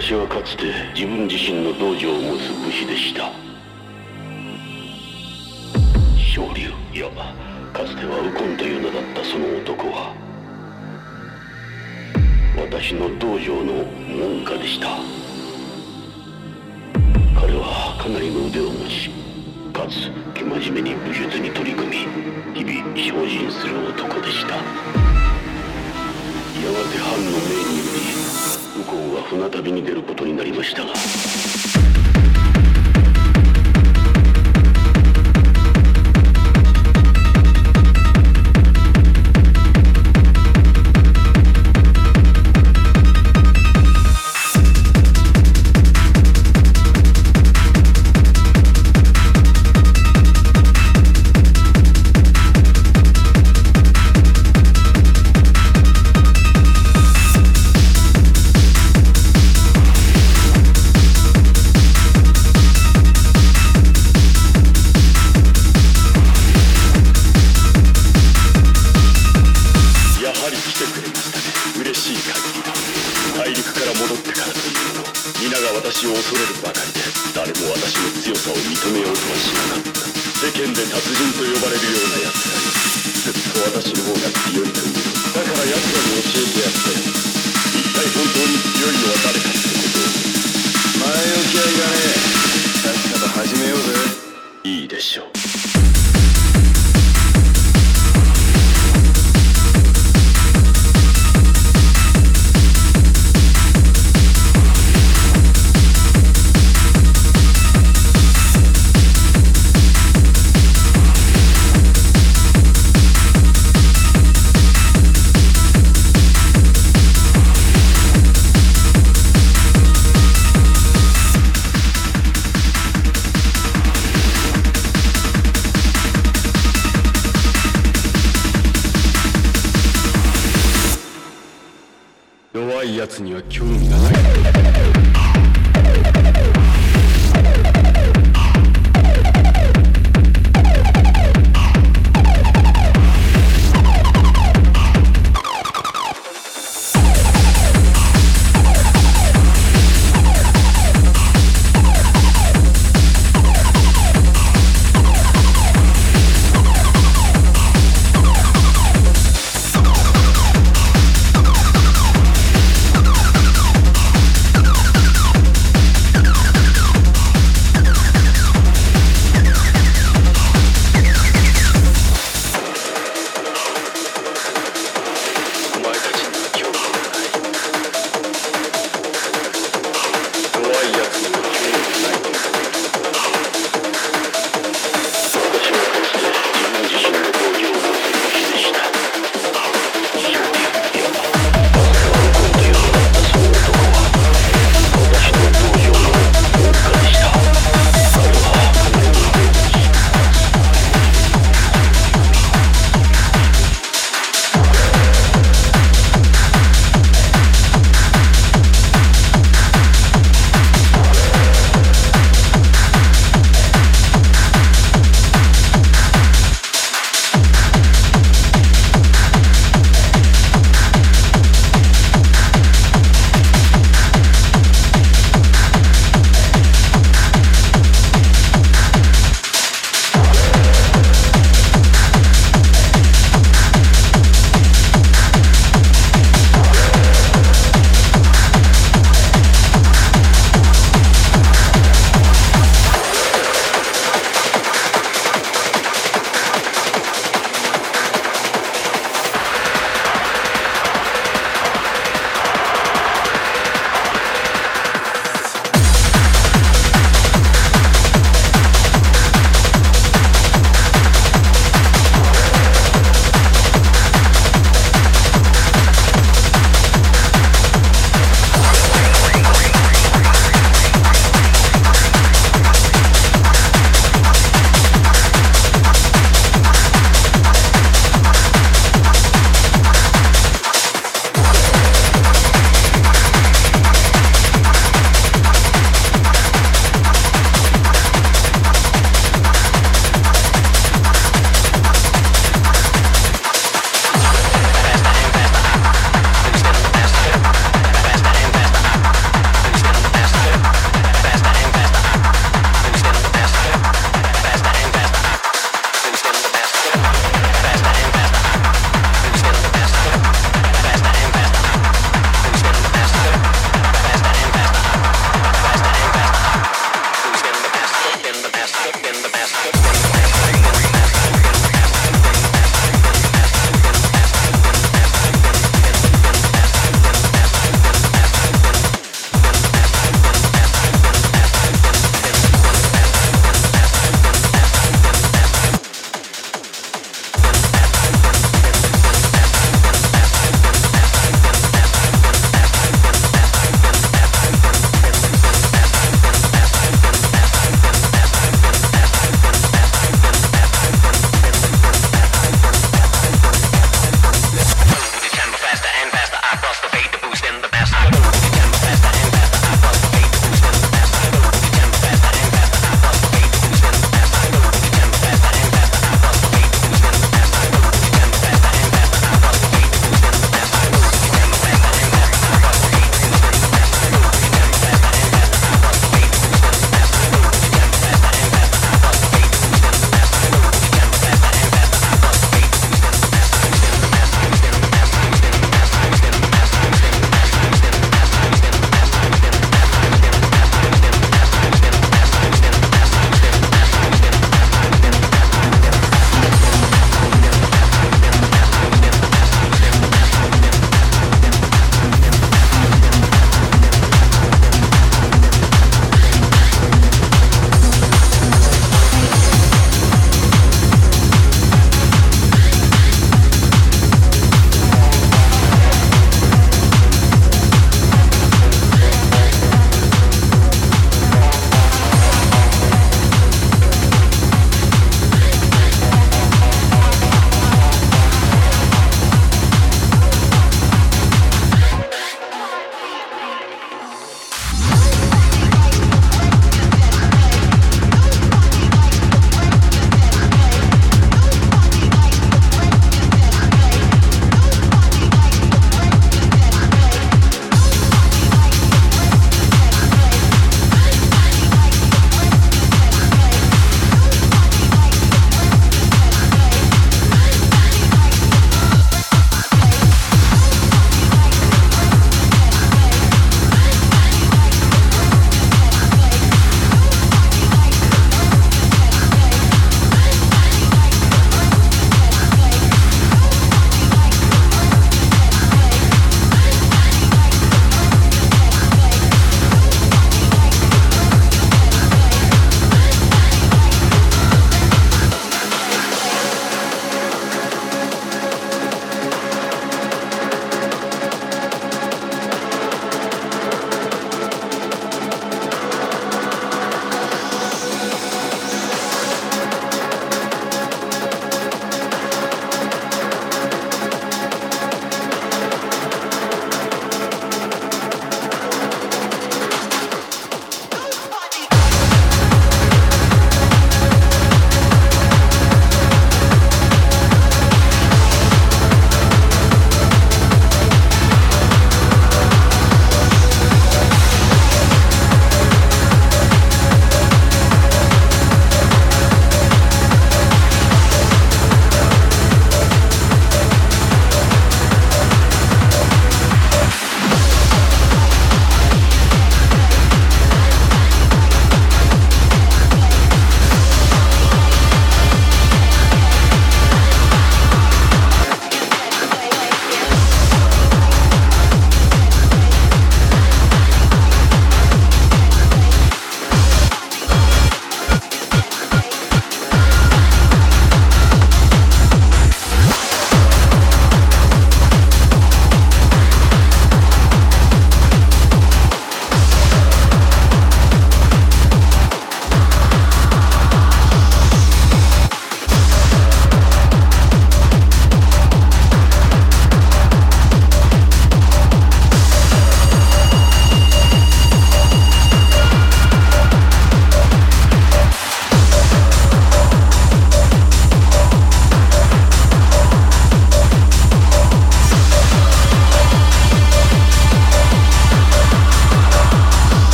私はかつて自分自身の道場を持つ武士でした。昇竜いやかつてはウコンという名だったその男は私の道場の門下でした。彼はかなりの腕を持ちかつ生真面目に武術に取り組み日々精進する男でした。やがて藩の命により右近は船旅に出ることになりましたが。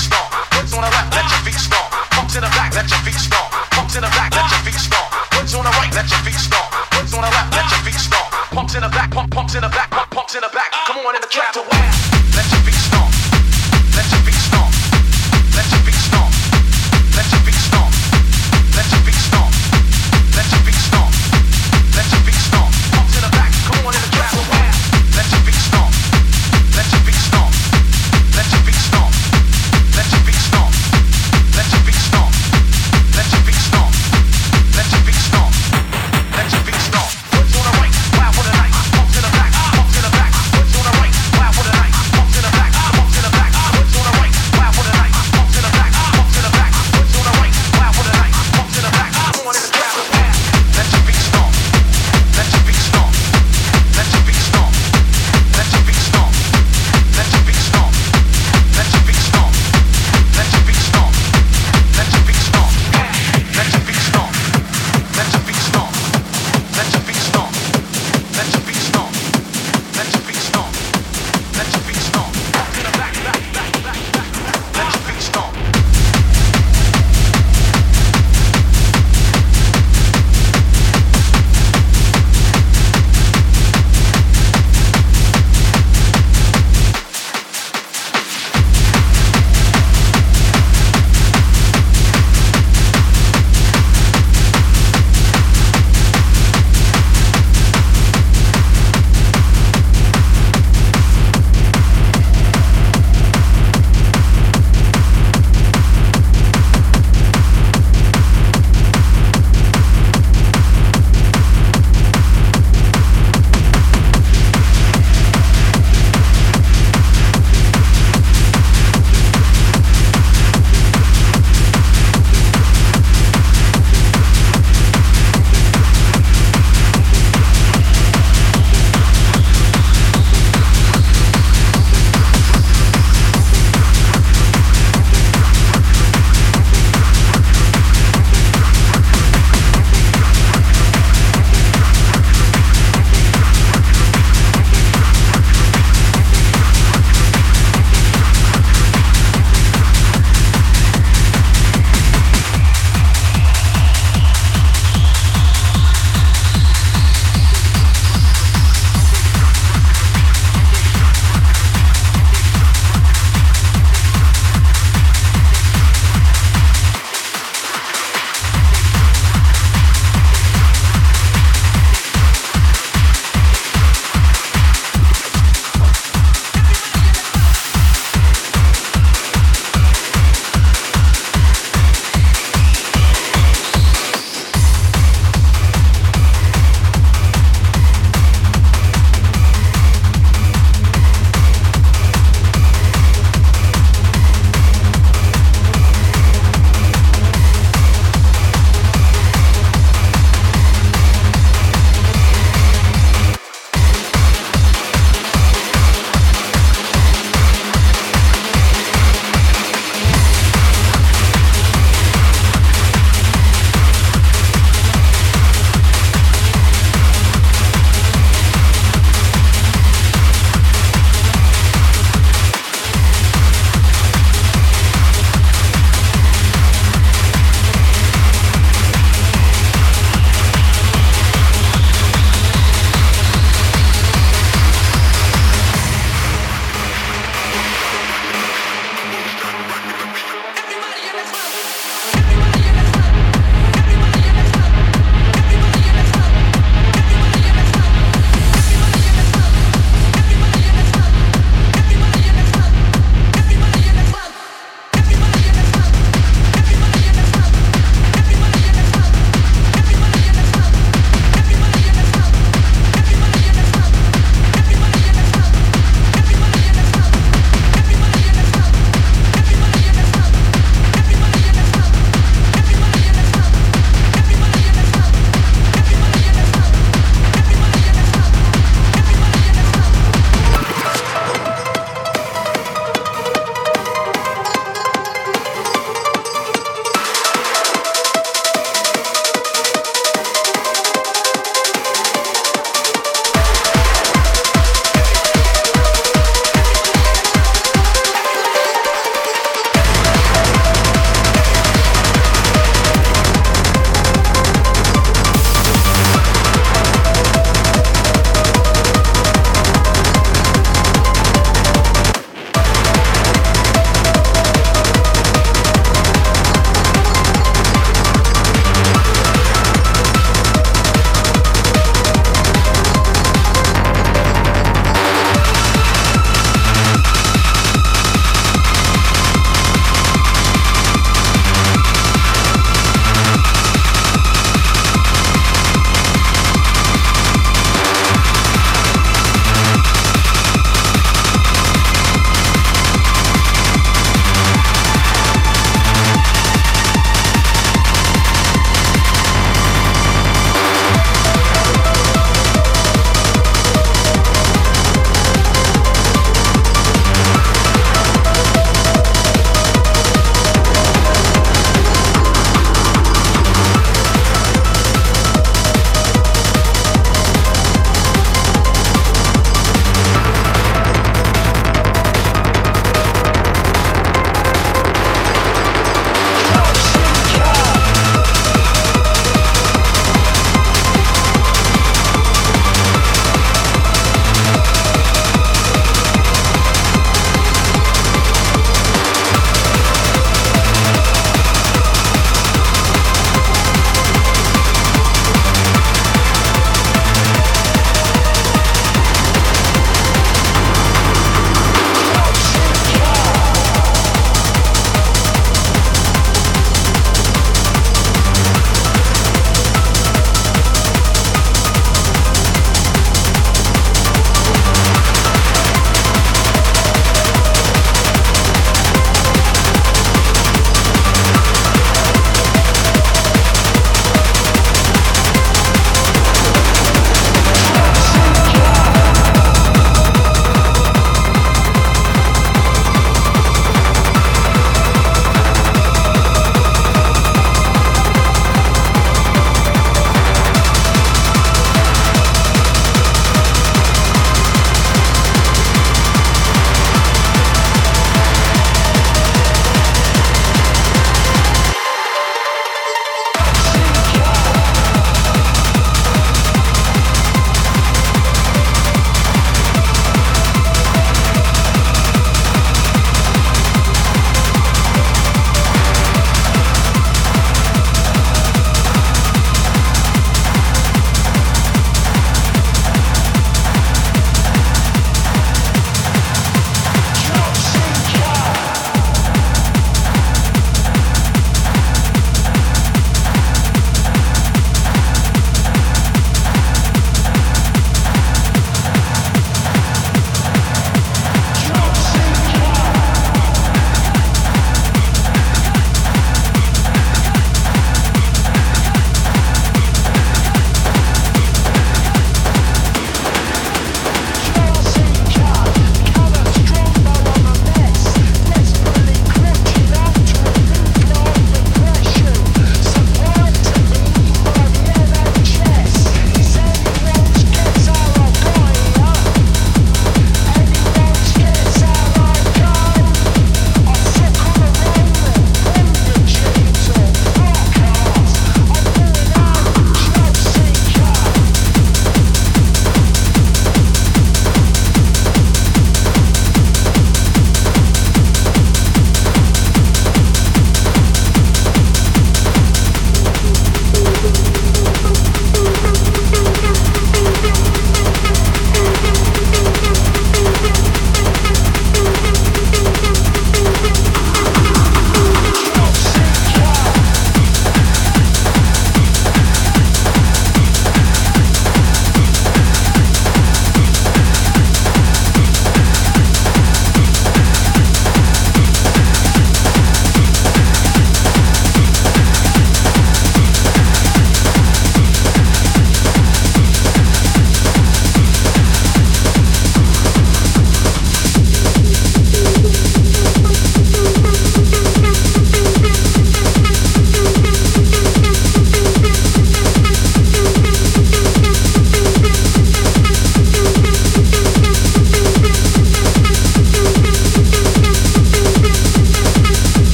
stomp. What's on the left? Let your feet stomp. Pumps in the back. Let your feet stomp.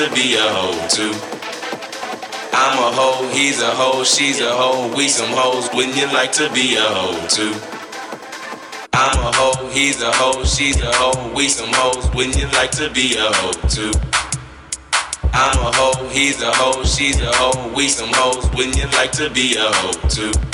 To be a hoe too? I'm a hoe, he's a hoe, she's a hoe, we some hoes. Wouldn't you like to be a hoe too? I'm a hoe, he's a hoe, she's a hoe, we some hoes. Wouldn't you like to be a hoe too? I'm a hoe, he's a hoe, she's a hoe, we some hoes. Wouldn't you like to be a hoe too?